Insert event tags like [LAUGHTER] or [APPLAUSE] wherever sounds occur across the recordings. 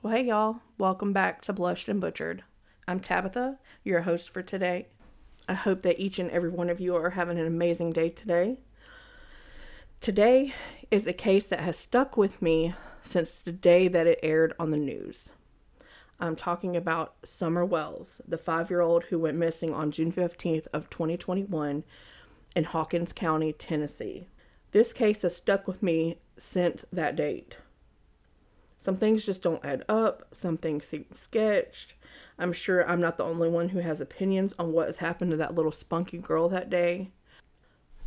Well, hey, y'all. Welcome back to Blushed and Butchered. I'm Tabitha, your host for today. I hope that each and every one of you are having an amazing day today. Today is a case that has stuck with me since the day that it aired on the news. I'm talking about Summer Wells, the 5-year-old who went missing on June 15th of 2021 in Hawkins County, Tennessee. This case has stuck with me since that date. Some things just don't add up. Some things seem sketched. I'm sure I'm not the only one who has opinions on what has happened to that little spunky girl that day.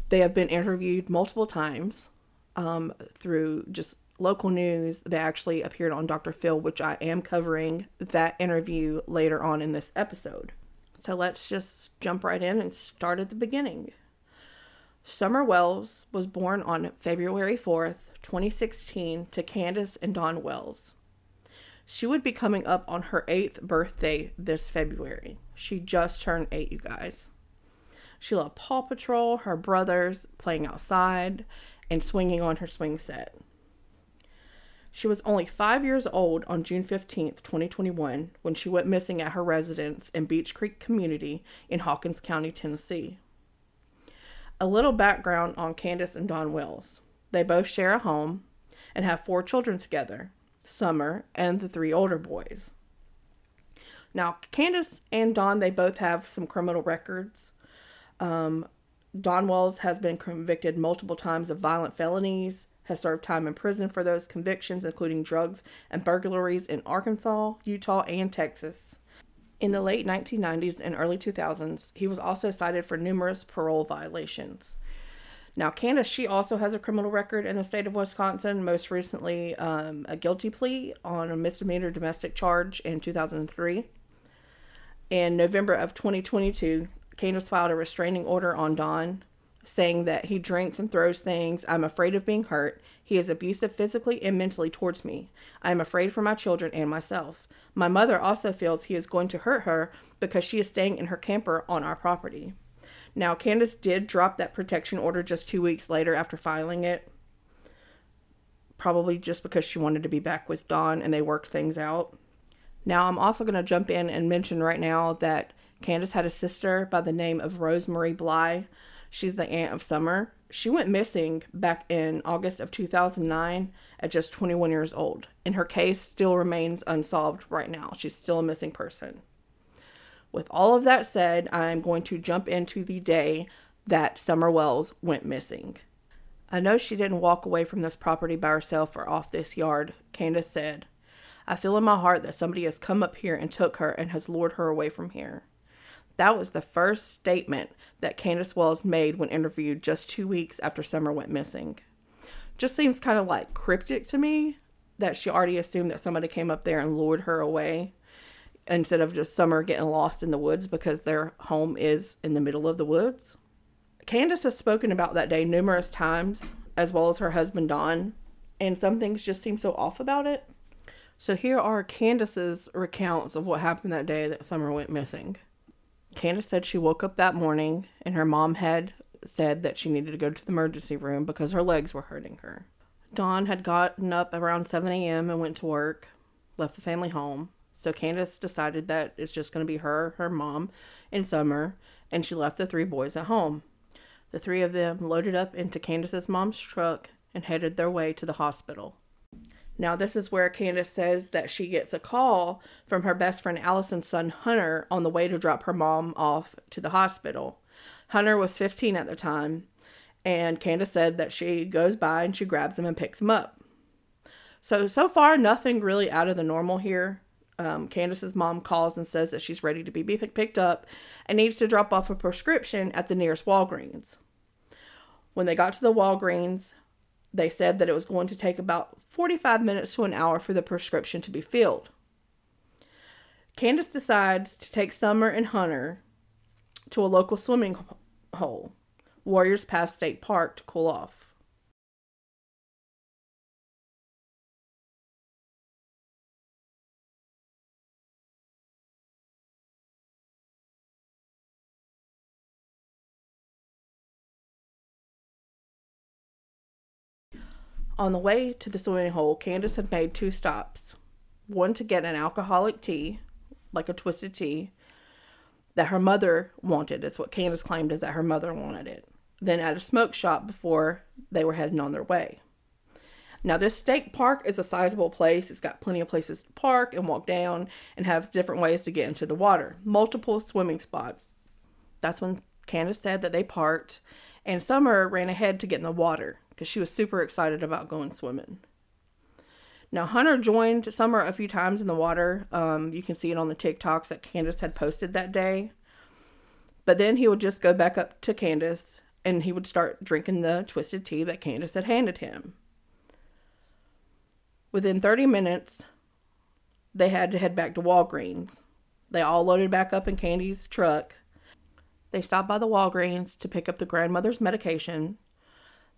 They have been interviewed multiple times um, through just local news. They actually appeared on Dr. Phil, which I am covering that interview later on in this episode. So let's just jump right in and start at the beginning. Summer Wells was born on February 4th, 2016 to Candace and Don Wells. She would be coming up on her eighth birthday this February. She just turned eight, you guys. She loved Paw Patrol, her brothers, playing outside, and swinging on her swing set. She was only five years old on June 15, 2021, when she went missing at her residence in Beech Creek Community in Hawkins County, Tennessee. A little background on Candace and Don Wells. They both share a home and have four children together Summer and the three older boys. Now, Candace and Don, they both have some criminal records. Um, Don Wells has been convicted multiple times of violent felonies, has served time in prison for those convictions, including drugs and burglaries in Arkansas, Utah, and Texas. In the late 1990s and early 2000s, he was also cited for numerous parole violations. Now, Candace, she also has a criminal record in the state of Wisconsin, most recently um, a guilty plea on a misdemeanor domestic charge in 2003. In November of 2022, Candace filed a restraining order on Don, saying that he drinks and throws things. I'm afraid of being hurt. He is abusive physically and mentally towards me. I am afraid for my children and myself. My mother also feels he is going to hurt her because she is staying in her camper on our property. Now, Candace did drop that protection order just two weeks later after filing it. Probably just because she wanted to be back with Don and they worked things out. Now, I'm also going to jump in and mention right now that Candace had a sister by the name of Rosemary Bly. She's the aunt of Summer. She went missing back in August of 2009 at just 21 years old, and her case still remains unsolved right now. She's still a missing person. With all of that said, I'm going to jump into the day that Summer Wells went missing. I know she didn't walk away from this property by herself or off this yard, Candace said. I feel in my heart that somebody has come up here and took her and has lured her away from here. That was the first statement that Candace Wells made when interviewed just two weeks after Summer went missing. Just seems kind of like cryptic to me that she already assumed that somebody came up there and lured her away instead of just summer getting lost in the woods because their home is in the middle of the woods. Candace has spoken about that day numerous times, as well as her husband Don, and some things just seem so off about it. So here are Candace's recounts of what happened that day that Summer went missing. Candace said she woke up that morning and her mom had said that she needed to go to the emergency room because her legs were hurting her. Don had gotten up around 7 a.m. and went to work, left the family home. So Candace decided that it's just going to be her, her mom, and Summer, and she left the three boys at home. The three of them loaded up into Candace's mom's truck and headed their way to the hospital. Now, this is where Candace says that she gets a call from her best friend Allison's son Hunter on the way to drop her mom off to the hospital. Hunter was 15 at the time, and Candace said that she goes by and she grabs him and picks him up. So, so far, nothing really out of the normal here um, Candace's mom calls and says that she's ready to be picked up and needs to drop off a prescription at the nearest Walgreens. When they got to the Walgreens, they said that it was going to take about 45 minutes to an hour for the prescription to be filled. Candace decides to take Summer and Hunter to a local swimming hole, Warriors Path State Park, to cool off. On the way to the swimming hole, Candace had made two stops. one to get an alcoholic tea, like a twisted tea, that her mother wanted. It's what Candace claimed is that her mother wanted it. Then at a smoke shop before they were heading on their way. Now, this state park is a sizable place. It's got plenty of places to park and walk down and has different ways to get into the water, multiple swimming spots. That's when Candace said that they parked, and Summer ran ahead to get in the water because she was super excited about going swimming. Now, Hunter joined Summer a few times in the water. Um, you can see it on the TikToks that Candace had posted that day. But then he would just go back up to Candace and he would start drinking the twisted tea that Candace had handed him. Within 30 minutes, they had to head back to Walgreens. They all loaded back up in Candy's truck. They stopped by the Walgreens to pick up the grandmother's medication.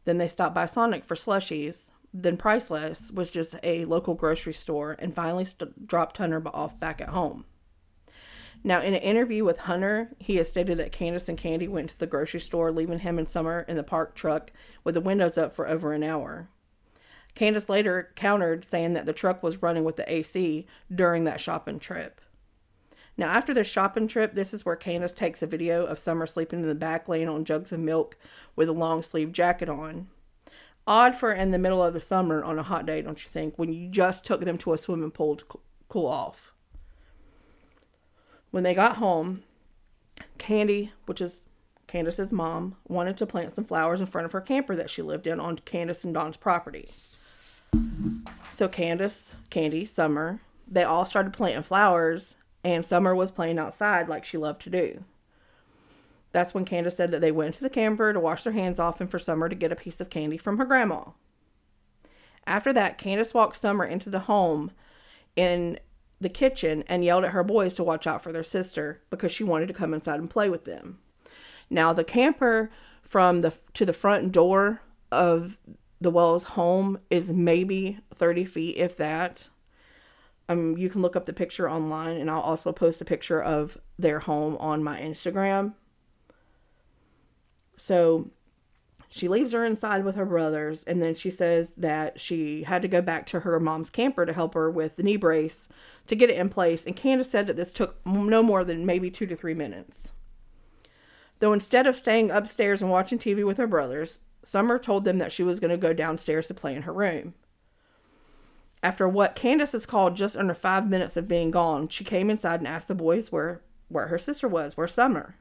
Then they stopped by Sonic for slushies. Then Priceless was just a local grocery store and finally st- dropped Hunter off back at home. Now, in an interview with Hunter, he has stated that Candace and Candy went to the grocery store, leaving him and Summer in the parked truck with the windows up for over an hour. Candace later countered, saying that the truck was running with the AC during that shopping trip. Now, after their shopping trip, this is where Candace takes a video of Summer sleeping in the back lane on jugs of milk with a long sleeve jacket on. Odd for in the middle of the summer on a hot day, don't you think, when you just took them to a swimming pool to cool off. When they got home, Candy, which is Candace's mom, wanted to plant some flowers in front of her camper that she lived in on Candace and Don's property. So Candace, Candy, Summer, they all started planting flowers, and Summer was playing outside like she loved to do. That's when Candace said that they went to the camper to wash their hands off and for Summer to get a piece of candy from her grandma. After that, Candace walked Summer into the home in the kitchen and yelled at her boys to watch out for their sister because she wanted to come inside and play with them. Now, the camper from the to the front door of the Wells home is maybe 30 feet, if that. Um, you can look up the picture online, and I'll also post a picture of their home on my Instagram. So she leaves her inside with her brothers, and then she says that she had to go back to her mom's camper to help her with the knee brace to get it in place. And Candace said that this took no more than maybe two to three minutes. Though instead of staying upstairs and watching TV with her brothers, Summer told them that she was going to go downstairs to play in her room. After what Candace has called just under five minutes of being gone, she came inside and asked the boys where, where her sister was, where Summer.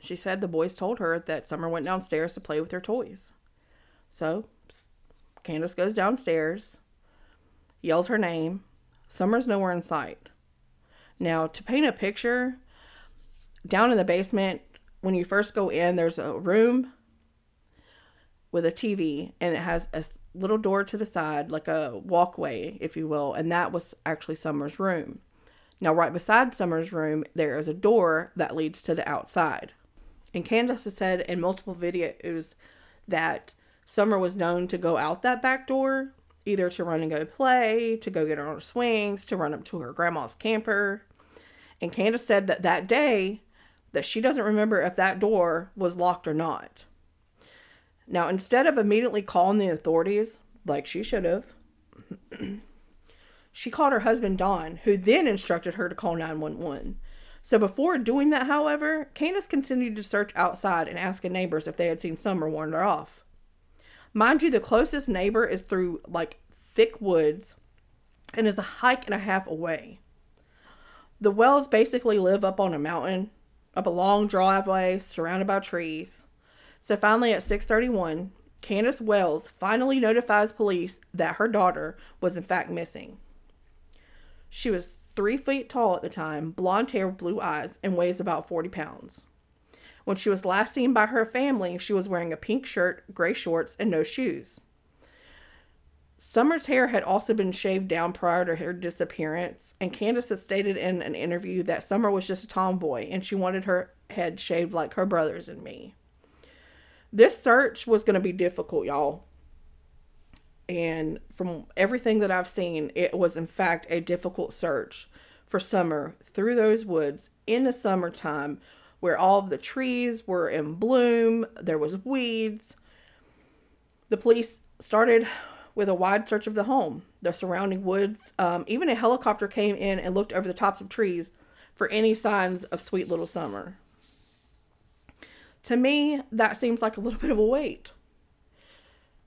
She said the boys told her that Summer went downstairs to play with her toys. So Candace goes downstairs, yells her name. Summer's nowhere in sight. Now, to paint a picture, down in the basement, when you first go in, there's a room with a TV and it has a little door to the side, like a walkway, if you will, and that was actually Summer's room. Now, right beside Summer's room, there is a door that leads to the outside. And Candace has said in multiple videos that Summer was known to go out that back door, either to run and go play, to go get her on swings, to run up to her grandma's camper. And Candace said that that day that she doesn't remember if that door was locked or not. Now, instead of immediately calling the authorities, like she should have, she called her husband Don, who then instructed her to call 911. So before doing that, however, Candace continued to search outside and asking neighbors if they had seen Summer wander off. Mind you, the closest neighbor is through like thick woods and is a hike and a half away. The Wells basically live up on a mountain, up a long driveway surrounded by trees. So finally at 6:31, Candace Wells finally notifies police that her daughter was in fact missing. She was three feet tall at the time, blonde hair, blue eyes, and weighs about 40 pounds. When she was last seen by her family, she was wearing a pink shirt, gray shorts, and no shoes. Summer's hair had also been shaved down prior to her disappearance, and Candace had stated in an interview that Summer was just a tomboy and she wanted her head shaved like her brothers and me. This search was going to be difficult, y'all. And from everything that I've seen, it was in fact a difficult search for summer through those woods in the summertime where all of the trees were in bloom, there was weeds. The police started with a wide search of the home, the surrounding woods. Um, even a helicopter came in and looked over the tops of trees for any signs of sweet little summer. To me, that seems like a little [LAUGHS] bit of a wait.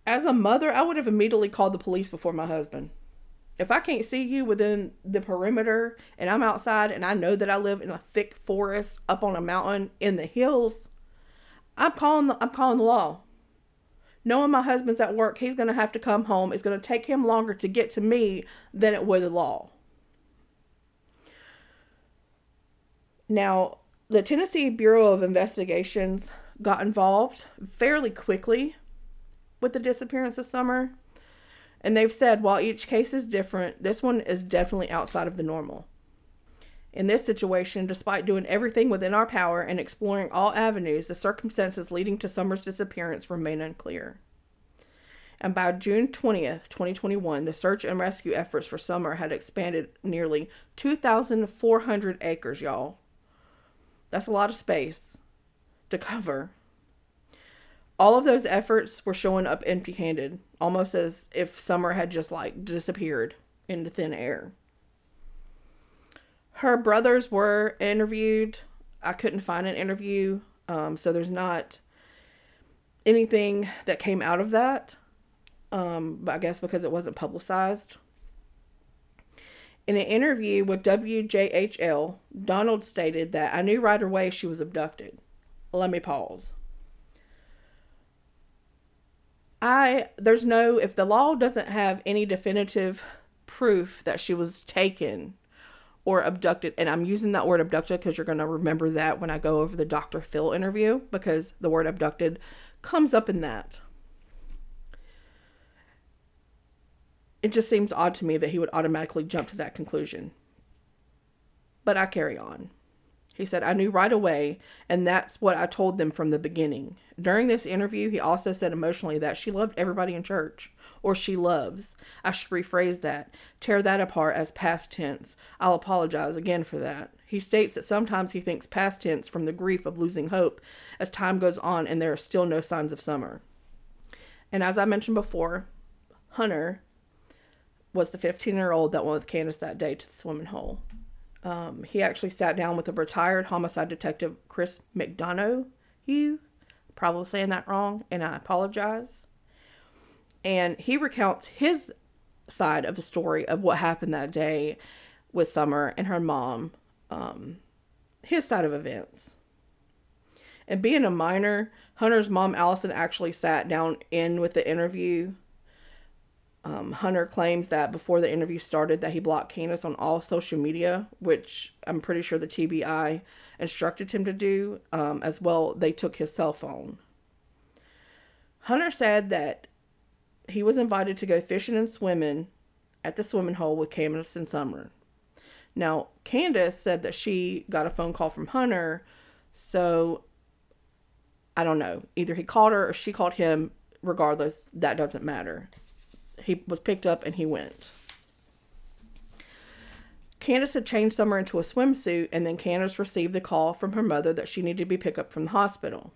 As a mother, I would have immediately called the police before my husband. If I can't see you within the perimeter and I'm outside and I know that I live in a thick forest up on a mountain in the hills, I'm calling the, I'm calling the law. Knowing my husband's at work, he's going to have to come home. It's going to take him longer to get to me than it would the law. Now, the Tennessee Bureau of Investigations got involved fairly quickly with the disappearance of Summer. And they've said while each case is different, this one is definitely outside of the normal. In this situation, despite doing everything within our power and exploring all avenues, the circumstances leading to Summer's disappearance remain unclear. And by June 20th, 2021, the search and rescue efforts for Summer had expanded nearly 2,400 acres, y'all. That's a lot of space to cover all of those efforts were showing up empty handed, almost as if Summer had just like disappeared into thin air. Her brothers were interviewed. I couldn't find an interview, um, so there's not anything that came out of that. Um, but I guess because it wasn't publicized. In an interview with WJHL, Donald stated that I knew right away she was abducted. Let me pause. I there's no if the law doesn't have any definitive proof that she was taken or abducted and I'm using that word abducted because you're going to remember that when I go over the Dr. Phil interview because the word abducted comes up in that. It just seems odd to me that he would automatically jump to that conclusion. But I carry on. He said, I knew right away, and that's what I told them from the beginning. During this interview, he also said emotionally that she loved everybody in church, or she loves. I should rephrase that, tear that apart as past tense. I'll apologize again for that. He states that sometimes he thinks past tense from the grief of losing hope as time goes on and there are still no signs of summer. And as I mentioned before, Hunter was the 15 year old that went with Candace that day to the swimming hole. Um, he actually sat down with a retired homicide detective, Chris McDonough. You probably saying that wrong, and I apologize. And he recounts his side of the story of what happened that day with Summer and her mom, um, his side of events. And being a minor, Hunter's mom, Allison, actually sat down in with the interview um, Hunter claims that before the interview started that he blocked Candace on all social media, which I'm pretty sure the TBI instructed him to do. Um, as well, they took his cell phone. Hunter said that he was invited to go fishing and swimming at the swimming hole with Candace and Summer. Now, Candace said that she got a phone call from Hunter, so I don't know. Either he called her or she called him. Regardless, that doesn't matter he was picked up and he went. Candace had changed Summer into a swimsuit, and then Candace received the call from her mother that she needed to be picked up from the hospital.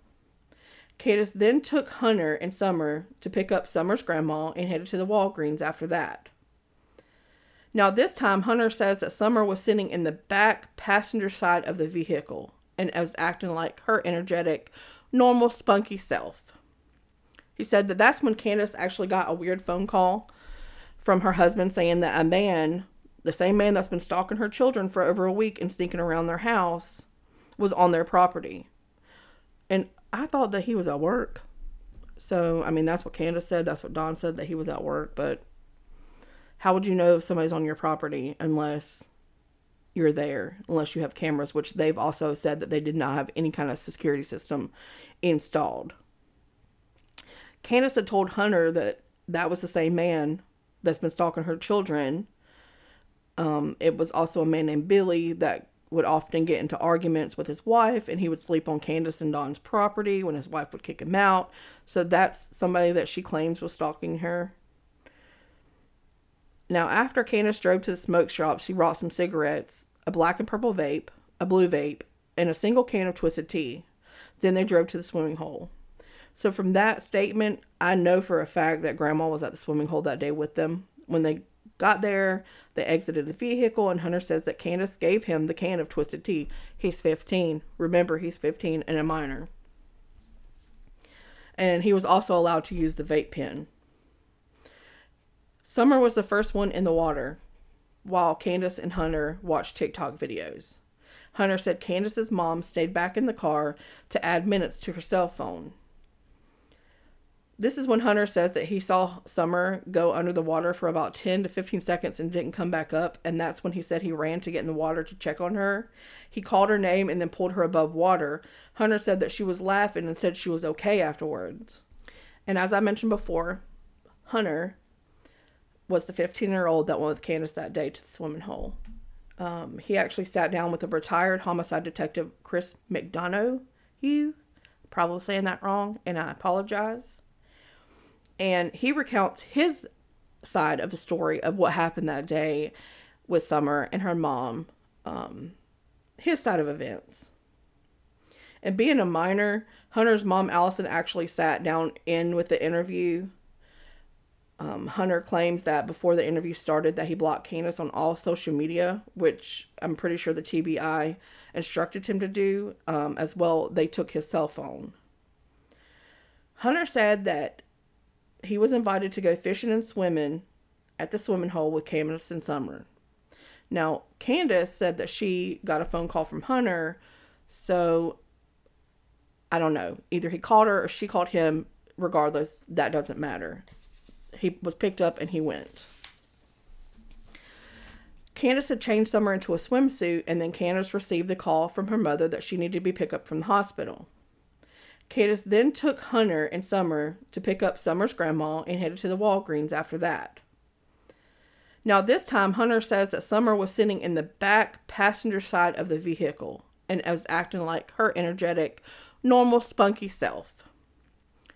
Candace then took Hunter and Summer to pick up Summer's grandma and headed to the Walgreens after that. Now, this time, Hunter says that Summer was sitting in the back passenger side of the vehicle and was acting like her energetic, normal, spunky self. He said that that's when Candace actually got a weird phone call from her husband saying that a man, the same man that's been stalking her children for over a week and sneaking around their house, was on their property. And I thought that he was at work. So, I mean, that's what Candace said. That's what Don said, that he was at work. But how would you know if somebody's on your property unless you're there, unless you have cameras, which they've also said that they did not have any kind of security system installed. Candace had told Hunter that that was the same man that's been stalking her children. Um, it was also a man named Billy that would often get into arguments with his wife, and he would sleep on Candace and Don's property when his wife would kick him out. So that's somebody that she claims was stalking her. Now, after Candace drove to the smoke shop, she brought some cigarettes, a black and purple vape, a blue vape, and a single can of twisted tea. Then they drove to the swimming hole. So, from that statement, I know for a fact that Grandma was at the swimming hole that day with them. When they got there, they exited the vehicle, and Hunter says that Candace gave him the can of twisted tea. He's 15. Remember, he's 15 and a minor. And he was also allowed to use the vape pen. Summer was the first one in the water while Candace and Hunter watched TikTok videos. Hunter said Candace's mom stayed back in the car to add minutes to her cell phone. This is when Hunter says that he saw Summer go under the water for about 10 to 15 seconds and didn't come back up. And that's when he said he ran to get in the water to check on her. He called her name and then pulled her above water. Hunter said that she was laughing and said she was okay afterwards. And as I mentioned before, Hunter was the 15 year old that went with Candace that day to the swimming hole. Um, he actually sat down with a retired homicide detective, Chris McDonough. You probably saying that wrong, and I apologize and he recounts his side of the story of what happened that day with Summer and her mom, um, his side of events. And being a minor, Hunter's mom, Allison, actually sat down in with the interview. Um, Hunter claims that before the interview started that he blocked Candace on all social media, which I'm pretty sure the TBI instructed him to do. Um, as well, they took his cell phone. Hunter said that he was invited to go fishing and swimming at the swimming hole with Candace and Summer. Now, Candace said that she got a phone call from Hunter, so I don't know. Either he called her or she called him. Regardless, that doesn't matter. He was picked up and he went. Candace had changed Summer into a swimsuit, and then Candace received the call from her mother that she needed to be picked up from the hospital. Candace then took Hunter and Summer to pick up Summer's grandma and headed to the Walgreens after that. Now, this time, Hunter says that Summer was sitting in the back passenger side of the vehicle and was acting like her energetic, normal, spunky self.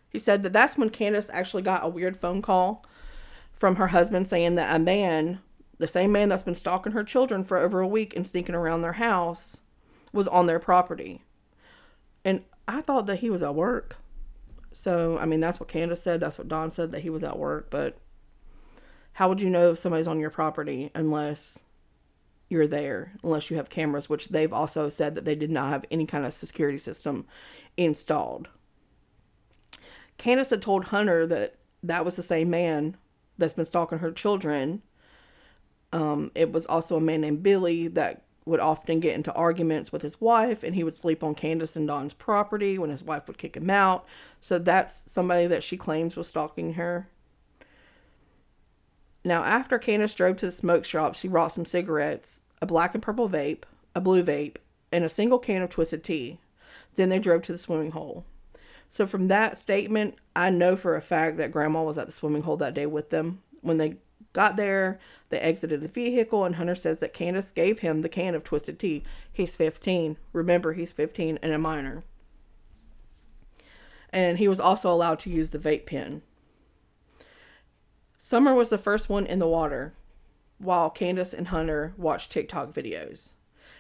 He said that that's when Candace actually got a weird phone call from her husband saying that a man, the same man that's been stalking her children for over a week and sneaking around their house, was on their property. And I thought that he was at work. So, I mean, that's what Candace said. That's what Don said, that he was at work. But how would you know if somebody's on your property unless you're there, unless you have cameras, which they've also said that they did not have any kind of security system installed. Candace had told Hunter that that was the same man that's been stalking her children. Um, it was also a man named Billy that would often get into arguments with his wife and he would sleep on Candace and Don's property when his wife would kick him out. So that's somebody that she claims was stalking her. Now, after Candace drove to the smoke shop, she brought some cigarettes, a black and purple vape, a blue vape, and a single can of twisted tea. Then they drove to the swimming hole. So, from that statement, I know for a fact that Grandma was at the swimming hole that day with them. When they got there, they exited the vehicle, and Hunter says that Candace gave him the can of twisted tea. He's 15. Remember, he's 15 and a minor. And he was also allowed to use the vape pen. Summer was the first one in the water while Candace and Hunter watched TikTok videos.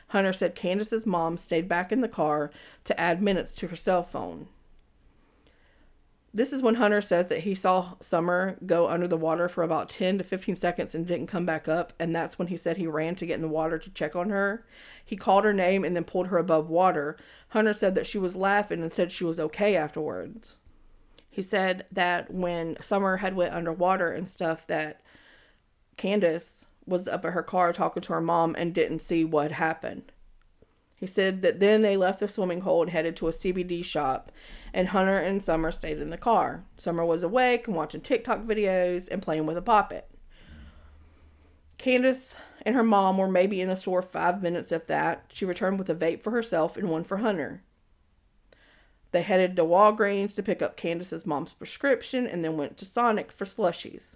Hunter said Candace's mom stayed back in the car to add minutes to her cell phone. This is when Hunter says that he saw Summer go under the water for about 10 to 15 seconds and didn't come back up. And that's when he said he ran to get in the water to check on her. He called her name and then pulled her above water. Hunter said that she was laughing and said she was okay afterwards. He said that when Summer had went underwater and stuff, that Candace was up at her car talking to her mom and didn't see what happened. He said that then they left the swimming hole and headed to a CBD shop, and Hunter and Summer stayed in the car. Summer was awake and watching TikTok videos and playing with a poppet. Candace and her mom were maybe in the store five minutes, if that. She returned with a vape for herself and one for Hunter. They headed to Walgreens to pick up Candace's mom's prescription and then went to Sonic for slushies.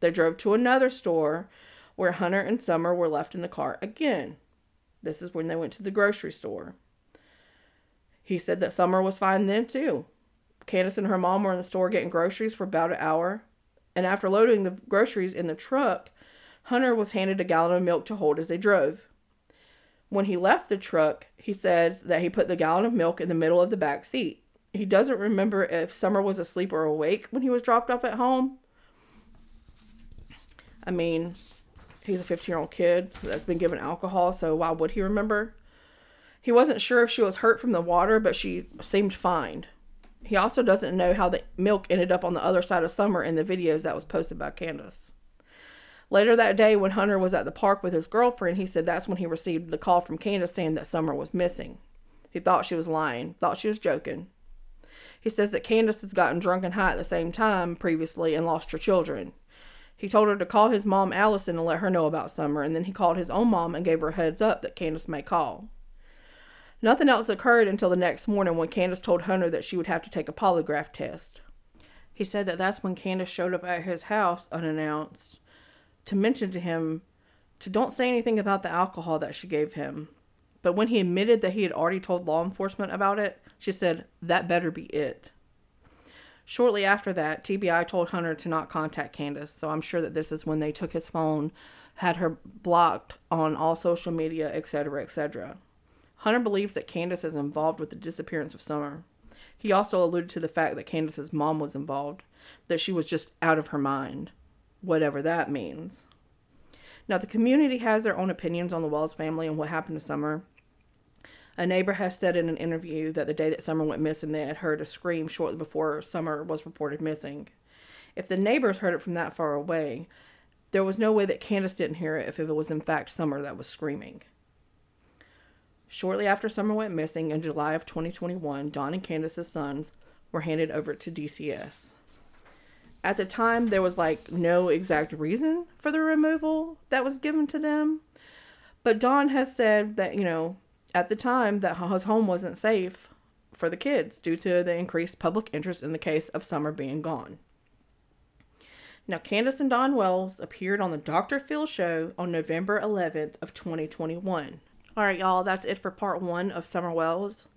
They drove to another store where Hunter and Summer were left in the car again. This is when they went to the grocery store. He said that Summer was fine then too. Candace and her mom were in the store getting groceries for about an hour, and after loading the groceries in the truck, Hunter was handed a gallon of milk to hold as they drove. When he left the truck, he says that he put the gallon of milk in the middle of the back seat. he doesn't remember if Summer was asleep or awake when he was dropped off at home. I mean, he's a 15 year old kid that's been given alcohol, so why would he remember? He wasn't sure if she was hurt from the water, but she seemed fine. He also doesn't know how the milk ended up on the other side of Summer in the videos that was posted by Candace. Later that day, when Hunter was at the park with his girlfriend, he said that's when he received the call from Candace saying that Summer was missing. He thought she was lying, thought she was joking. He says that Candace has gotten drunk and high at the same time previously and lost her children. He told her to call his mom Allison and let her know about Summer, and then he called his own mom and gave her a heads up that Candace may call. Nothing else occurred until the next morning when Candace told Hunter that she would have to take a polygraph test. He said that that's when Candace showed up at his house unannounced to mention to him to don't say anything about the alcohol that she gave him. But when he admitted that he had already told law enforcement about it, she said, That better be it. Shortly after that, TBI told Hunter to not contact Candace, so I'm sure that this is when they took his phone, had her blocked on all social media, etc., etc. Hunter believes that Candace is involved with the disappearance of Summer. He also alluded to the fact that Candace's mom was involved, that she was just out of her mind, whatever that means. Now, the community has their own opinions on the Wells family and what happened to Summer, a neighbor has said in an interview that the day that Summer went missing, they had heard a scream shortly before Summer was reported missing. If the neighbors heard it from that far away, there was no way that Candace didn't hear it if it was in fact Summer that was screaming. Shortly after Summer went missing in July of 2021, Don and Candace's sons were handed over to DCS. At the time, there was like no exact reason for the removal that was given to them. But Don has said that, you know, at the time that his home wasn't safe for the kids due to the increased public interest in the case of Summer being gone. Now, Candace and Don Wells appeared on the Dr. Phil show on November 11th of 2021. All right, y'all, that's it for part 1 of Summer Wells.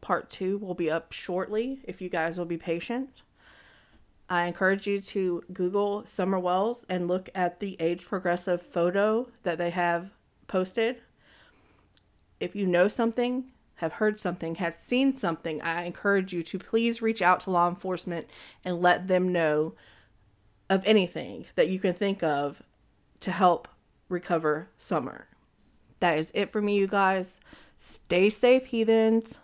Part 2 will be up shortly if you guys will be patient. I encourage you to Google Summer Wells and look at the age progressive photo that they have posted if you know something, have heard something, have seen something, I encourage you to please reach out to law enforcement and let them know of anything that you can think of to help recover Summer. That is it for me, you guys. Stay safe, heathens.